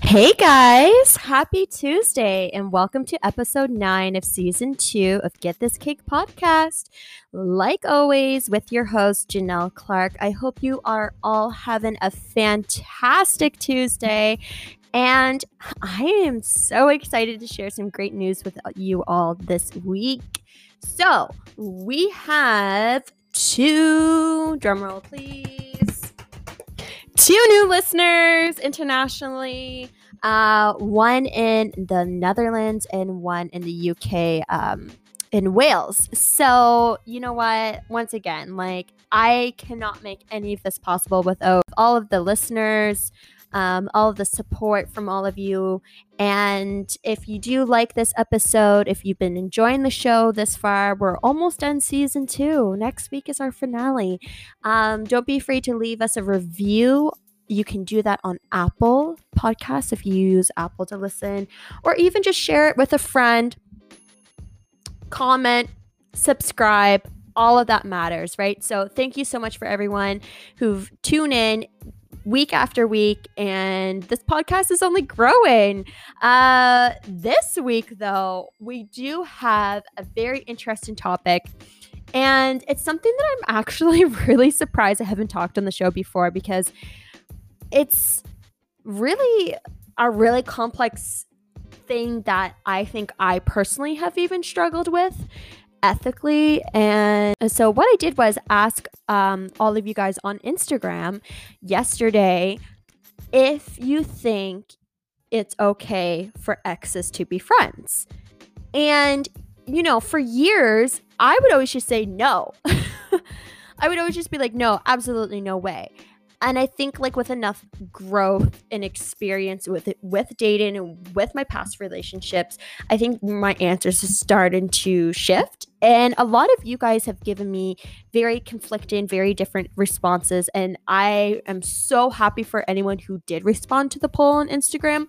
Hey guys, happy Tuesday, and welcome to episode nine of season two of Get This Cake podcast. Like always, with your host, Janelle Clark. I hope you are all having a fantastic Tuesday. And I am so excited to share some great news with you all this week. So, we have two, drumroll please, two new listeners internationally uh, one in the Netherlands and one in the UK um, in Wales. So, you know what? Once again, like, I cannot make any of this possible without all of the listeners. Um, all the support from all of you. And if you do like this episode, if you've been enjoying the show this far, we're almost done season two. Next week is our finale. Um, don't be afraid to leave us a review you can do that on Apple Podcasts if you use Apple to listen, or even just share it with a friend. Comment, subscribe, all of that matters, right? So, thank you so much for everyone who've tuned in week after week and this podcast is only growing. Uh this week though we do have a very interesting topic and it's something that i'm actually really surprised i haven't talked on the show before because it's really a really complex thing that I think I personally have even struggled with ethically. And so, what I did was ask um, all of you guys on Instagram yesterday if you think it's okay for exes to be friends. And, you know, for years, I would always just say no. I would always just be like, no, absolutely no way and I think like with enough growth and experience with it, with dating and with my past relationships, I think my answers are starting to shift. And a lot of you guys have given me very conflicting, very different responses. And I am so happy for anyone who did respond to the poll on Instagram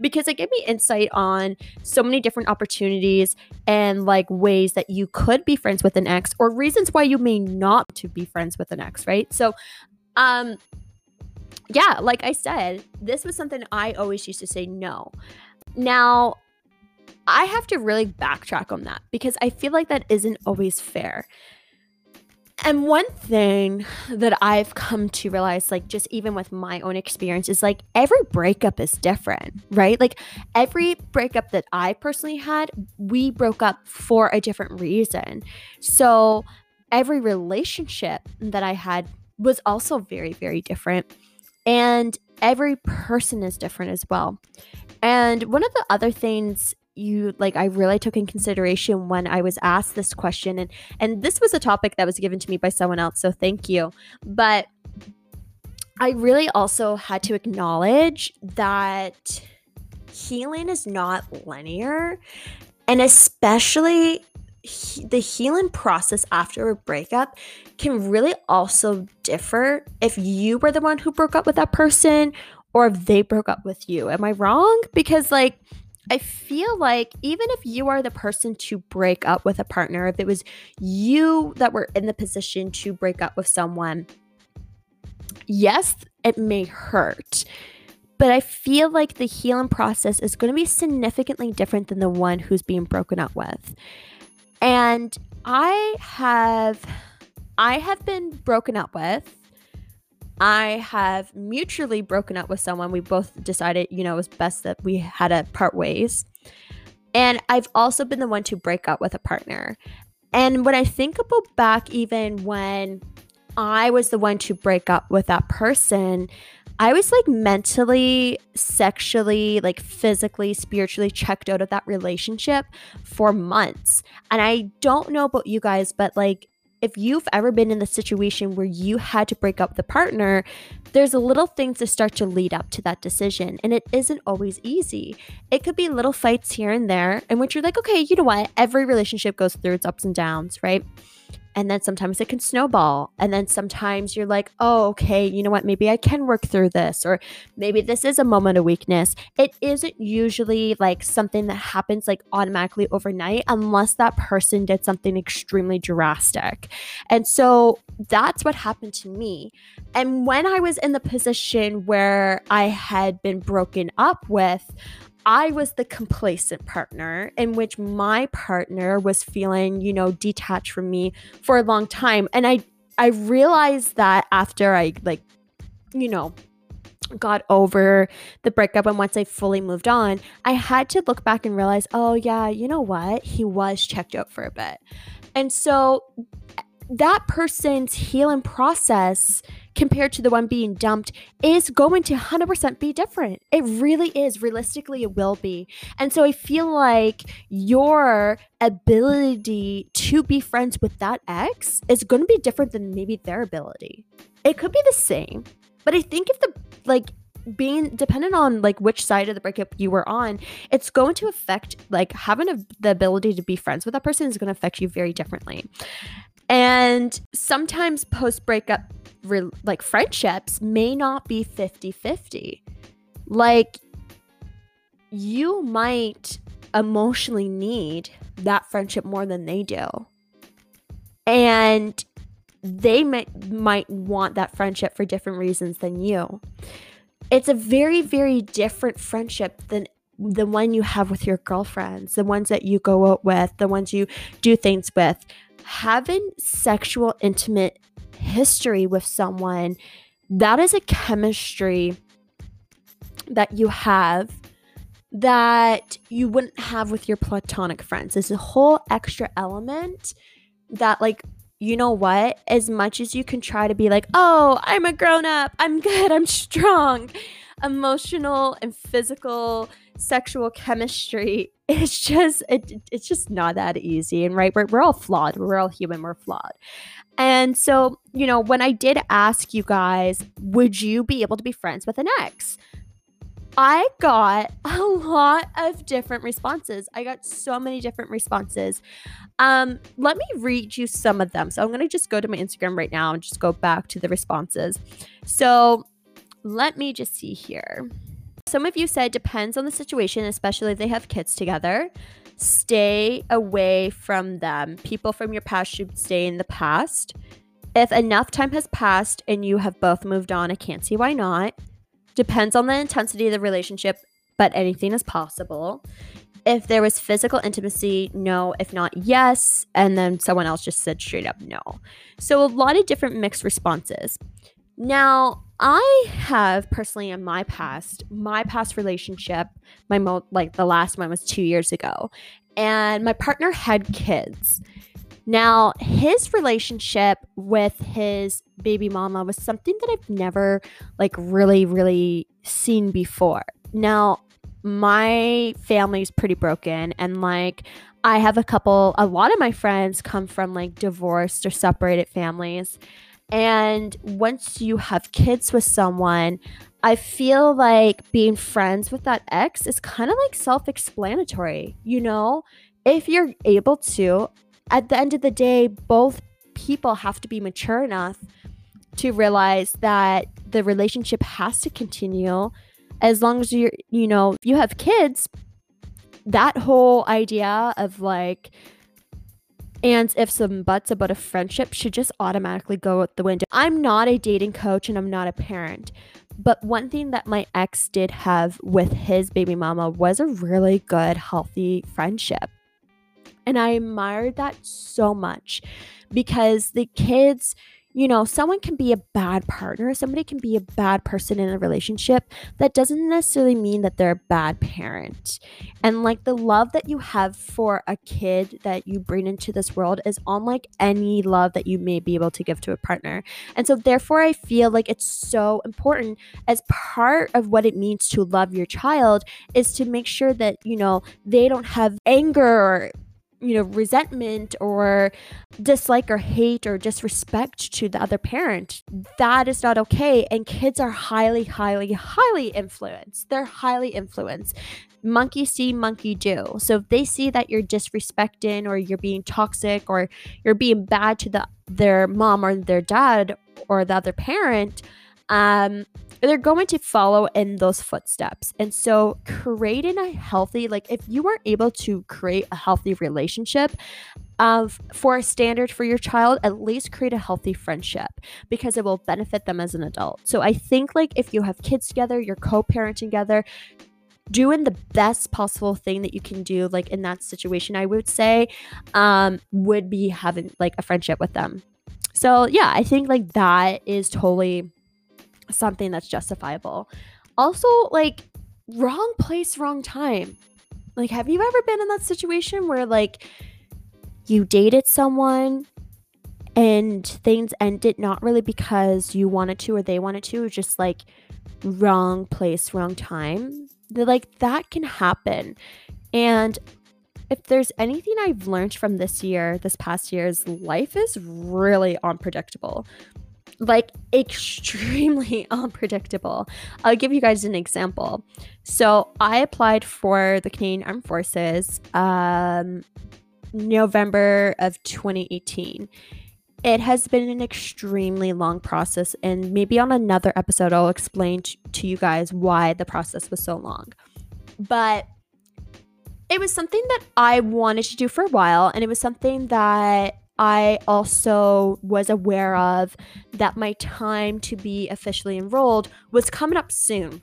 because it gave me insight on so many different opportunities and like ways that you could be friends with an ex or reasons why you may not to be friends with an ex, right? So um, yeah, like I said, this was something I always used to say no. Now, I have to really backtrack on that because I feel like that isn't always fair. And one thing that I've come to realize, like, just even with my own experience, is like every breakup is different, right? Like, every breakup that I personally had, we broke up for a different reason. So, every relationship that I had was also very, very different. And every person is different as well. And one of the other things you like I really took in consideration when I was asked this question and and this was a topic that was given to me by someone else so thank you but I really also had to acknowledge that healing is not linear and especially he, the healing process after a breakup can really also differ if you were the one who broke up with that person or if they broke up with you. Am I wrong? Because, like, I feel like even if you are the person to break up with a partner, if it was you that were in the position to break up with someone, yes, it may hurt. But I feel like the healing process is going to be significantly different than the one who's being broken up with. And I have I have been broken up with. I have mutually broken up with someone. We both decided, you know, it was best that we had to part ways. And I've also been the one to break up with a partner. And when I think about back, even when I was the one to break up with that person, I was like mentally, sexually, like physically, spiritually checked out of that relationship for months. And I don't know about you guys, but like if you've ever been in the situation where you had to break up the partner, there's a little things that start to lead up to that decision. And it isn't always easy. It could be little fights here and there in which you're like, okay, you know what? Every relationship goes through its ups and downs, right? And then sometimes it can snowball. And then sometimes you're like, oh, okay, you know what? Maybe I can work through this. Or maybe this is a moment of weakness. It isn't usually like something that happens like automatically overnight unless that person did something extremely drastic. And so that's what happened to me. And when I was in the position where I had been broken up with, I was the complacent partner in which my partner was feeling, you know, detached from me for a long time. And I I realized that after I like, you know, got over the breakup and once I fully moved on, I had to look back and realize, oh yeah, you know what? He was checked out for a bit. And so that person's healing process compared to the one being dumped is going to 100% be different. It really is. Realistically, it will be. And so I feel like your ability to be friends with that ex is going to be different than maybe their ability. It could be the same, but I think if the, like, being dependent on like which side of the breakup you were on it's going to affect like having a, the ability to be friends with that person is going to affect you very differently and sometimes post breakup re- like friendships may not be 50-50. Like you might emotionally need that friendship more than they do. And they might might want that friendship for different reasons than you. It's a very very different friendship than the one you have with your girlfriends, the ones that you go out with, the ones you do things with. Having sexual intimate history with someone, that is a chemistry that you have that you wouldn't have with your platonic friends. It's a whole extra element that, like, you know what? As much as you can try to be like, oh, I'm a grown up, I'm good, I'm strong, emotional and physical sexual chemistry it's just it, it's just not that easy and right we're, we're all flawed we're all human we're flawed and so, you know, when I did ask you guys, would you be able to be friends with an ex? I got a lot of different responses. I got so many different responses. Um, let me read you some of them. So I'm going to just go to my Instagram right now and just go back to the responses. So let me just see here. Some of you said depends on the situation, especially if they have kids together stay away from them. People from your past should stay in the past. If enough time has passed and you have both moved on, I can't see why not. Depends on the intensity of the relationship, but anything is possible. If there was physical intimacy, no. If not, yes. And then someone else just said straight up no. So a lot of different mixed responses. Now, I have personally in my past, my past relationship, my mo like the last one was two years ago, and my partner had kids. Now, his relationship with his baby mama was something that I've never like really, really seen before. Now, my family's pretty broken and like I have a couple a lot of my friends come from like divorced or separated families and once you have kids with someone, I feel like being friends with that ex is kind of like self explanatory. You know, if you're able to, at the end of the day, both people have to be mature enough to realize that the relationship has to continue as long as you're, you know, you have kids, that whole idea of like, and if some buts about a friendship should just automatically go out the window. I'm not a dating coach and I'm not a parent. But one thing that my ex did have with his baby mama was a really good, healthy friendship. And I admired that so much because the kids you know, someone can be a bad partner, somebody can be a bad person in a relationship. That doesn't necessarily mean that they're a bad parent. And like the love that you have for a kid that you bring into this world is unlike any love that you may be able to give to a partner. And so, therefore, I feel like it's so important as part of what it means to love your child is to make sure that, you know, they don't have anger or you know, resentment or dislike or hate or disrespect to the other parent. That is not okay. And kids are highly, highly, highly influenced. They're highly influenced. Monkey see, monkey do. So if they see that you're disrespecting or you're being toxic or you're being bad to the their mom or their dad or the other parent, um, they're going to follow in those footsteps. And so, creating a healthy, like if you are able to create a healthy relationship of for a standard for your child, at least create a healthy friendship because it will benefit them as an adult. So, I think like if you have kids together, you're co-parenting together, doing the best possible thing that you can do like in that situation i would say um would be having like a friendship with them so yeah i think like that is totally something that's justifiable. Also, like, wrong place, wrong time. Like, have you ever been in that situation where, like, you dated someone and things ended not really because you wanted to or they wanted to, just like wrong place, wrong time? Like, that can happen. And if there's anything I've learned from this year, this past year, is life is really unpredictable like extremely unpredictable. I'll give you guys an example. So I applied for the Canadian Armed Forces um, November of 2018. It has been an extremely long process, and maybe on another episode, I'll explain t- to you guys why the process was so long. But it was something that I wanted to do for a while, and it was something that I also was aware of that my time to be officially enrolled was coming up soon.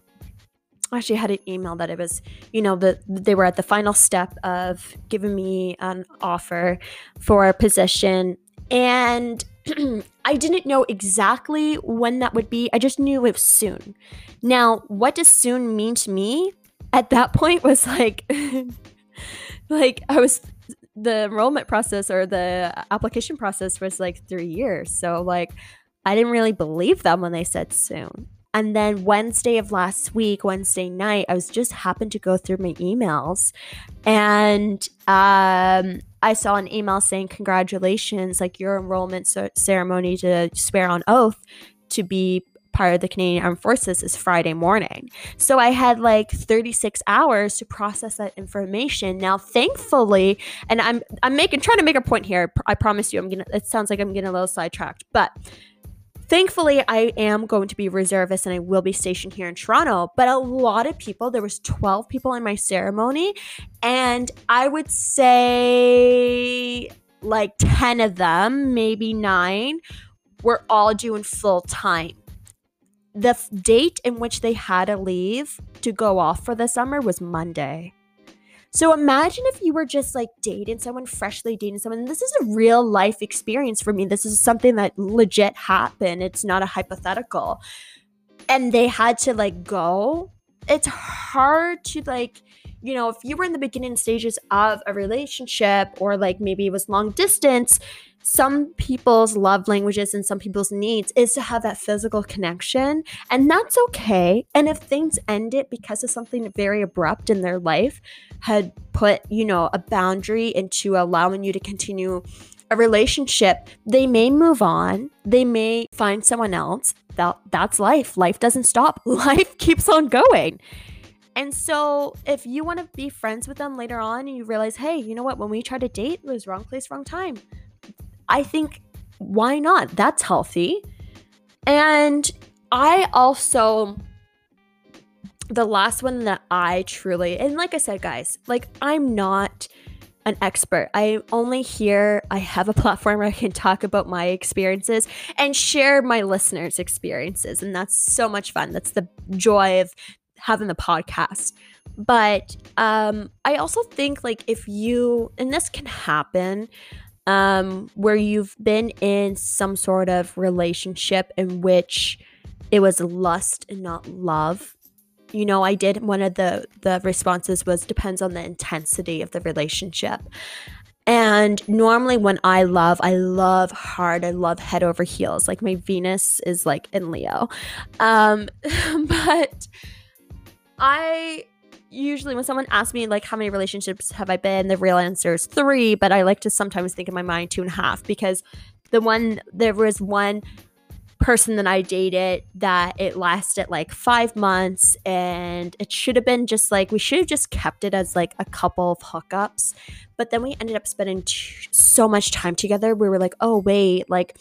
I actually had an email that it was, you know, that they were at the final step of giving me an offer for a position. And I didn't know exactly when that would be. I just knew it was soon. Now, what does soon mean to me at that point was like, like I was the enrollment process or the application process was like three years. So like I didn't really believe them when they said soon. And then Wednesday of last week, Wednesday night, I was just happened to go through my emails and um, I saw an email saying, Congratulations, like your enrollment ceremony to swear on oath to be part of the Canadian Armed Forces is Friday morning. So I had like 36 hours to process that information. Now, thankfully, and I'm I'm making trying to make a point here. I promise you, I'm gonna. It sounds like I'm getting a little sidetracked, but thankfully i am going to be reservist and i will be stationed here in toronto but a lot of people there was 12 people in my ceremony and i would say like 10 of them maybe 9 were all doing full time the f- date in which they had to leave to go off for the summer was Monday. So imagine if you were just like dating someone, freshly dating someone. This is a real life experience for me. This is something that legit happened. It's not a hypothetical. And they had to like go. It's hard to like, you know, if you were in the beginning stages of a relationship or like maybe it was long distance, some people's love languages and some people's needs is to have that physical connection and that's okay. And if things end it because of something very abrupt in their life had put you know a boundary into allowing you to continue a relationship they may move on. They may find someone else. That that's life. Life doesn't stop. Life keeps on going. And so if you want to be friends with them later on and you realize hey you know what? When we tried to date it was wrong place wrong time I think why not? That's healthy. And I also the last one that I truly and like I said guys, like I'm not an expert. I'm only here I have a platform where I can talk about my experiences and share my listeners' experiences and that's so much fun. That's the joy of having the podcast. But um I also think like if you and this can happen um, where you've been in some sort of relationship in which it was lust and not love. You know, I did one of the the responses was depends on the intensity of the relationship. And normally when I love, I love hard. I love head over heels. Like my Venus is like in Leo. Um but I usually when someone asks me like how many relationships have I been, the real answer is three, but I like to sometimes think in my mind two and a half because the one there was one person that I dated that it lasted like five months and it should have been just like we should have just kept it as like a couple of hookups. But then we ended up spending t- so much time together. We were like, oh, wait, like,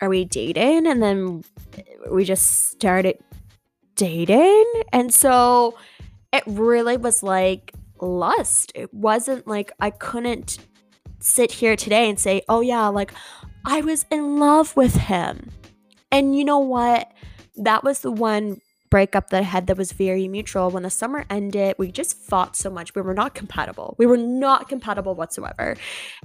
are we dating? And then we just started dating. And so it really was like lust. It wasn't like I couldn't sit here today and say, oh, yeah, like I was in love with him. And you know what? That was the one breakup that I had that was very mutual. When the summer ended, we just fought so much. We were not compatible. We were not compatible whatsoever.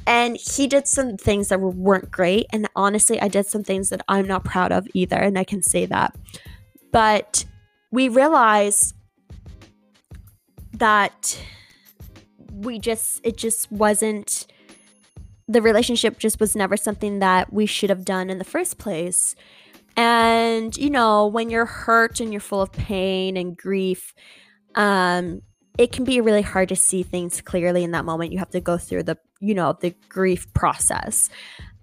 And he did some things that weren't great. And honestly, I did some things that I'm not proud of either. And I can say that. But we realized that we just, it just wasn't, the relationship just was never something that we should have done in the first place. And, you know, when you're hurt and you're full of pain and grief, um, it can be really hard to see things clearly in that moment. You have to go through the, you know, the grief process.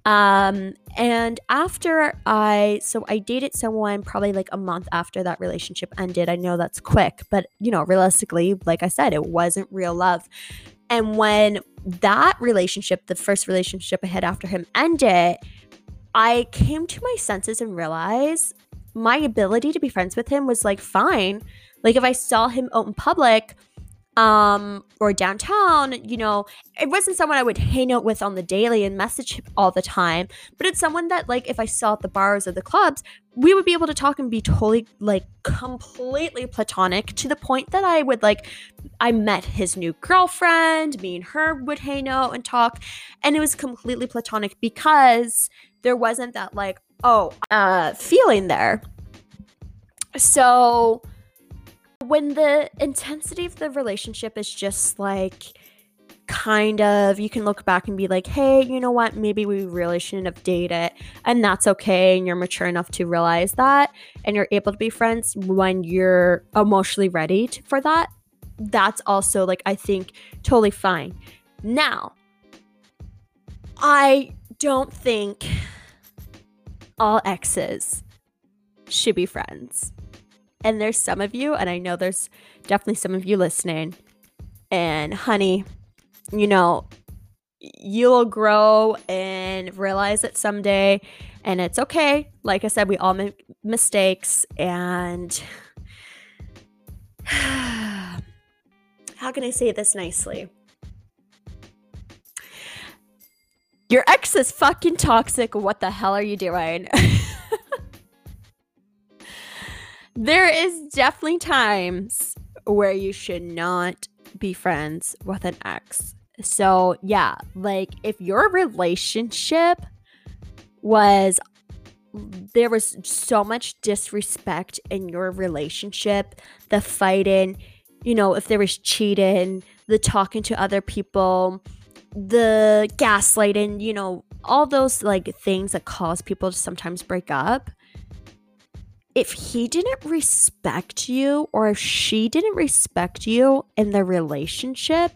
Um, and after I, so I dated someone probably like a month after that relationship ended. I know that's quick, but you know, realistically, like I said, it wasn't real love. And when that relationship, the first relationship I had after him ended, I came to my senses and realized my ability to be friends with him was like fine. Like if I saw him out in public, um, or downtown, you know, it wasn't someone I would hang out with on the daily and message all the time, but it's someone that, like, if I saw at the bars or the clubs, we would be able to talk and be totally, like, completely platonic to the point that I would, like, I met his new girlfriend, me and her would hang out and talk, and it was completely platonic because there wasn't that, like, oh, uh, feeling there. So, when the intensity of the relationship is just like kind of you can look back and be like hey you know what? Maybe we really shouldn't have dated and that's okay and you're mature enough to realize that and you're able to be friends when you're emotionally ready to, for that that's also like i think totally fine. Now i don't think all exes should be friends and there's some of you, and I know there's definitely some of you listening. And honey, you know, you'll grow and realize it someday. And it's okay. Like I said, we all make mistakes. And how can I say this nicely? Your ex is fucking toxic. What the hell are you doing? there is definitely times where you should not be friends with an ex. So, yeah, like if your relationship was there was so much disrespect in your relationship, the fighting, you know, if there was cheating, the talking to other people, the gaslighting, you know, all those like things that cause people to sometimes break up if he didn't respect you or if she didn't respect you in the relationship,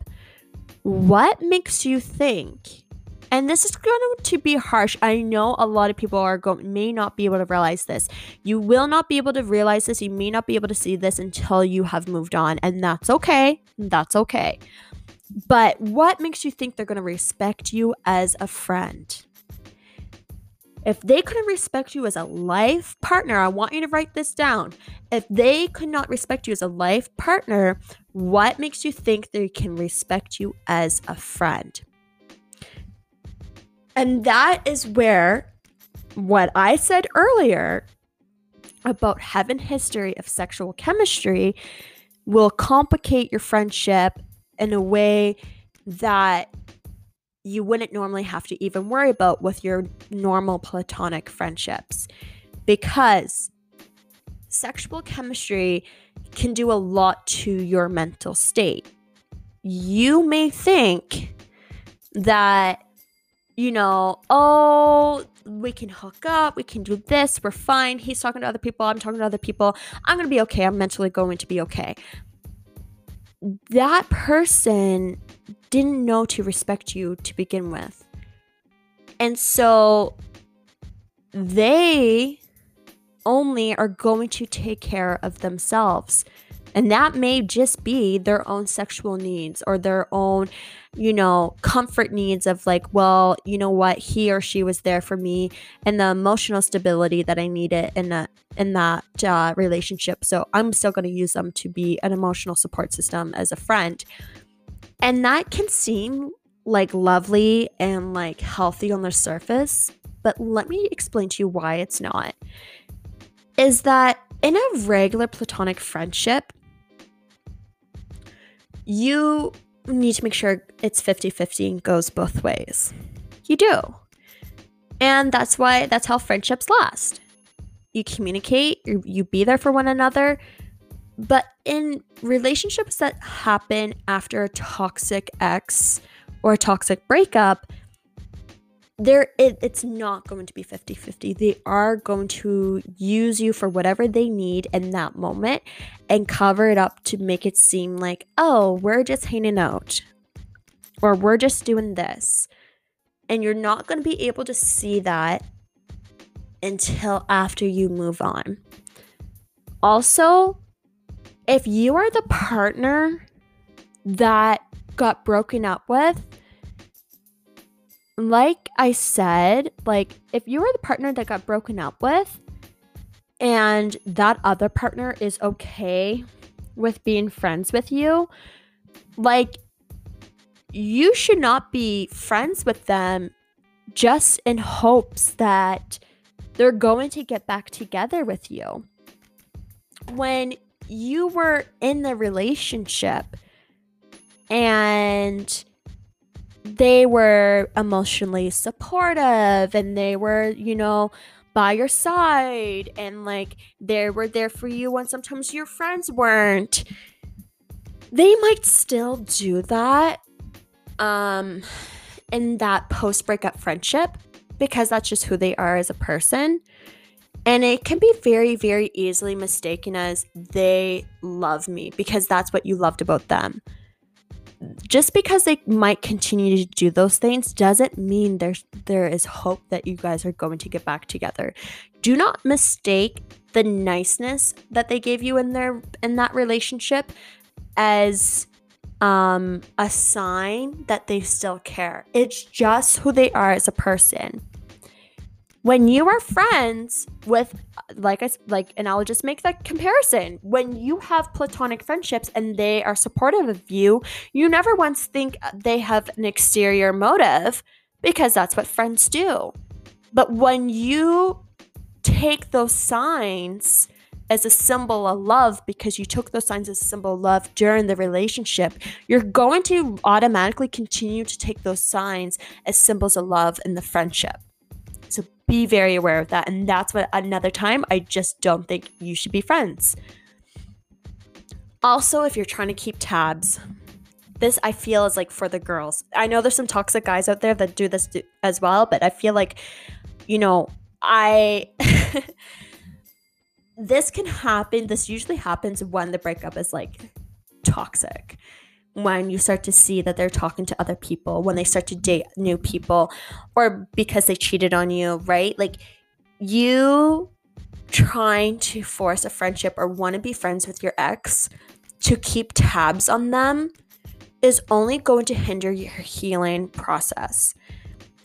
what makes you think? And this is going to be harsh. I know a lot of people are going may not be able to realize this. You will not be able to realize this. You may not be able to see this until you have moved on, and that's okay. That's okay. But what makes you think they're going to respect you as a friend? If they couldn't respect you as a life partner, I want you to write this down. If they could not respect you as a life partner, what makes you think they can respect you as a friend? And that is where what I said earlier about having history of sexual chemistry will complicate your friendship in a way that you wouldn't normally have to even worry about with your normal platonic friendships because sexual chemistry can do a lot to your mental state. You may think that, you know, oh, we can hook up, we can do this, we're fine. He's talking to other people, I'm talking to other people. I'm going to be okay. I'm mentally going to be okay. that person didn't know to respect you to begin with. And so they only are going to take care of themselves. And that may just be their own sexual needs or their own, you know, comfort needs of like, well, you know what, he or she was there for me and the emotional stability that I needed in that in that uh, relationship. So I'm still going to use them to be an emotional support system as a friend. And that can seem like lovely and like healthy on the surface, but let me explain to you why it's not. Is that in a regular platonic friendship, you need to make sure it's 50 50 and goes both ways. You do. And that's why, that's how friendships last. You communicate, you, you be there for one another. But in relationships that happen after a toxic ex or a toxic breakup, there it, it's not going to be 50-50 they are going to use you for whatever they need in that moment and cover it up to make it seem like oh we're just hanging out or we're just doing this. And you're not going to be able to see that until after you move on. Also if you are the partner that got broken up with like I said, like if you were the partner that got broken up with and that other partner is okay with being friends with you, like you should not be friends with them just in hopes that they're going to get back together with you. When you were in the relationship and they were emotionally supportive and they were, you know, by your side and like they were there for you when sometimes your friends weren't. They might still do that um in that post breakup friendship because that's just who they are as a person. And it can be very, very easily mistaken as they love me because that's what you loved about them just because they might continue to do those things doesn't mean there's there is hope that you guys are going to get back together. Do not mistake the niceness that they gave you in their in that relationship as um a sign that they still care. It's just who they are as a person when you are friends with like i like and i'll just make that comparison. When you have platonic friendships and they are supportive of you you never once think uh, they have an exterior motive because that's what friends do. But when you take those signs as a symbol of love because you took those signs as a symbol of love during the relationship, you're going to automatically continue to take those signs as symbols of love in the friendship be very aware of that. And that's what another time I just don't think you should be friends. Also, if you're trying to keep tabs, this I feel is like for the girls. I know there's some toxic guys out there that do this as well, but I feel like, you know, I. this can happen. This usually happens when the breakup is like toxic when you start to see that they're talking to other people, when they start to date new people, or because they cheated on you, right? Like you trying to force a friendship or want to be friends with your ex to keep tabs on them is only going to hinder your healing process.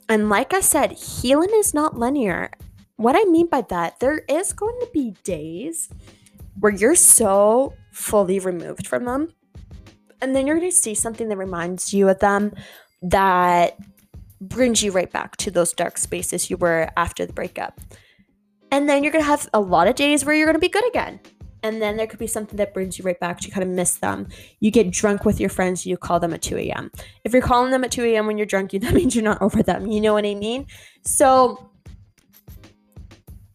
And like I said, healing is not linear. What I mean by that, there is going to be days where you're so fully removed from them and then you're going to see something that reminds you of them that brings you right back to those dark spaces you were after the breakup. And then you're going to have a lot of days where you're going to be good again. And then there could be something that brings you right back to kind of miss them. You get drunk with your friends, you call them at 2 a.m. If you're calling them at 2 a.m. when you're drunk, that means you're not over them. You know what I mean? So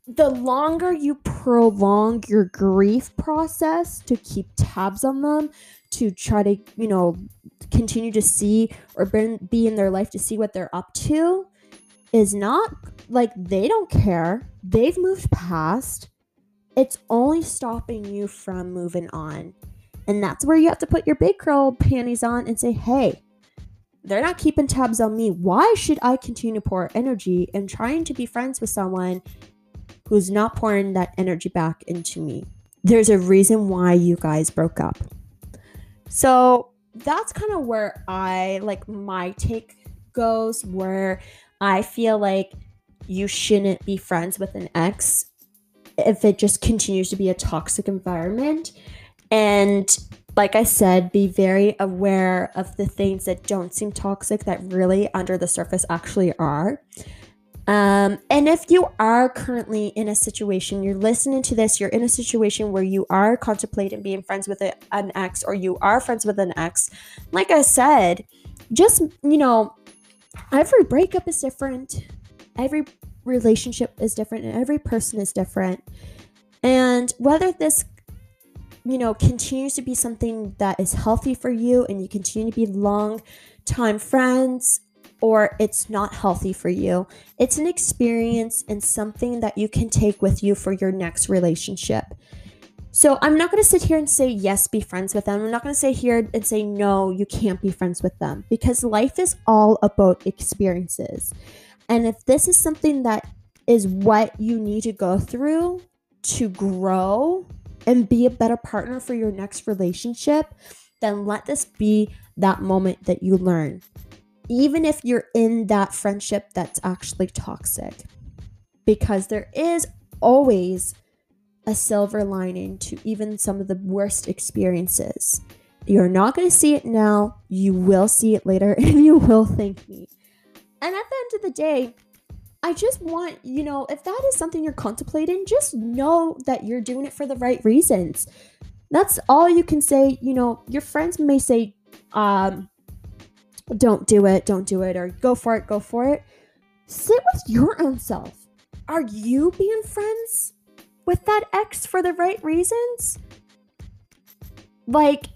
the longer you prolong your grief process to keep tabs on them, to try to, you know, continue to see or be in their life to see what they're up to is not like they don't care. They've moved past. It's only stopping you from moving on. And that's where you have to put your big girl panties on and say, hey, they're not keeping tabs on me. Why should I continue to pour energy and trying to be friends with someone who's not pouring that energy back into me? There's a reason why you guys broke up. So that's kind of where I like my take goes, where I feel like you shouldn't be friends with an ex if it just continues to be a toxic environment. And like I said, be very aware of the things that don't seem toxic that really under the surface actually are. Um, and if you are currently in a situation, you're listening to this, you're in a situation where you are contemplating being friends with a, an ex or you are friends with an ex, like I said, just, you know, every breakup is different, every relationship is different, and every person is different. And whether this you know, continues to be something that is healthy for you and you continue to be long time friends or it's not healthy for you. It's an experience and something that you can take with you for your next relationship. So I'm not going to sit here and say yes, be friends with them. I'm not going to sit here and say no, you can't be friends with them because life is all about experiences. And if this is something that is what you need to go through to grow and be a better partner for your next relationship, then let this be that moment that you learn. Even if you're in that friendship that's actually toxic, because there is always a silver lining to even some of the worst experiences. You're not going to see it now, you will see it later, and you will thank me. And at the end of the day, I just want, you know, if that is something you're contemplating, just know that you're doing it for the right reasons. That's all you can say. You know, your friends may say, um, don't do it, don't do it, or go for it, go for it. Sit with your own self. Are you being friends with that ex for the right reasons? Like,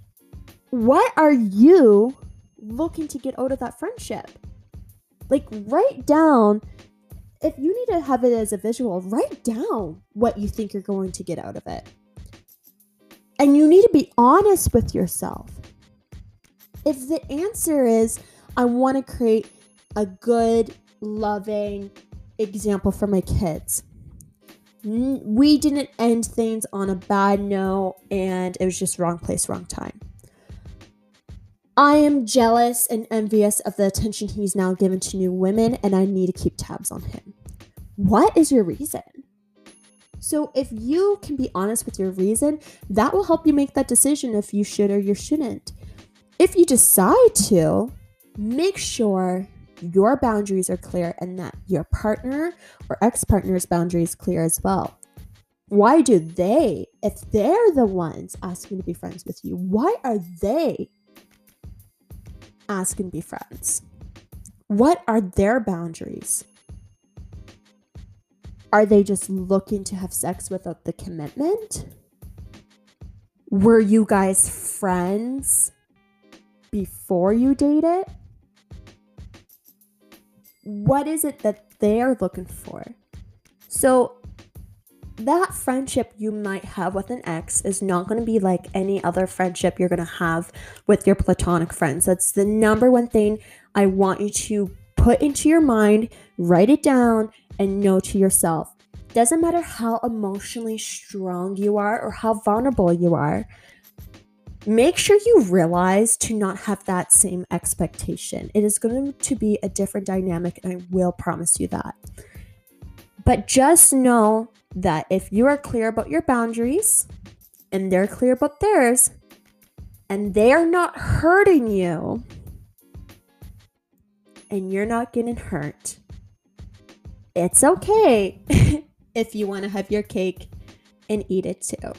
what are you looking to get out of that friendship? Like, write down if you need to have it as a visual, write down what you think you're going to get out of it. And you need to be honest with yourself. If the answer is, I want to create a good, loving example for my kids, we didn't end things on a bad note and it was just wrong place, wrong time. I am jealous and envious of the attention he's now given to new women, and I need to keep tabs on him. What is your reason? So, if you can be honest with your reason, that will help you make that decision if you should or you shouldn't. If you decide to, make sure your boundaries are clear and that your partner or ex partner's boundaries clear as well. Why do they, if they're the ones asking to be friends with you, why are they ask and be friends? What are their boundaries? Are they just looking to have sex without the commitment? Were you guys friends before you date it? What is it that they're looking for? So, that friendship you might have with an ex is not going to be like any other friendship you're going to have with your platonic friends. That's the number one thing I want you to put into your mind, write it down, and know to yourself. Doesn't matter how emotionally strong you are or how vulnerable you are, make sure you realize to not have that same expectation. It is going to be a different dynamic, and I will promise you that. But just know that if you are clear about your boundaries and they're clear about theirs, and they are not hurting you, and you're not getting hurt, it's okay if you want to have your cake and eat it too.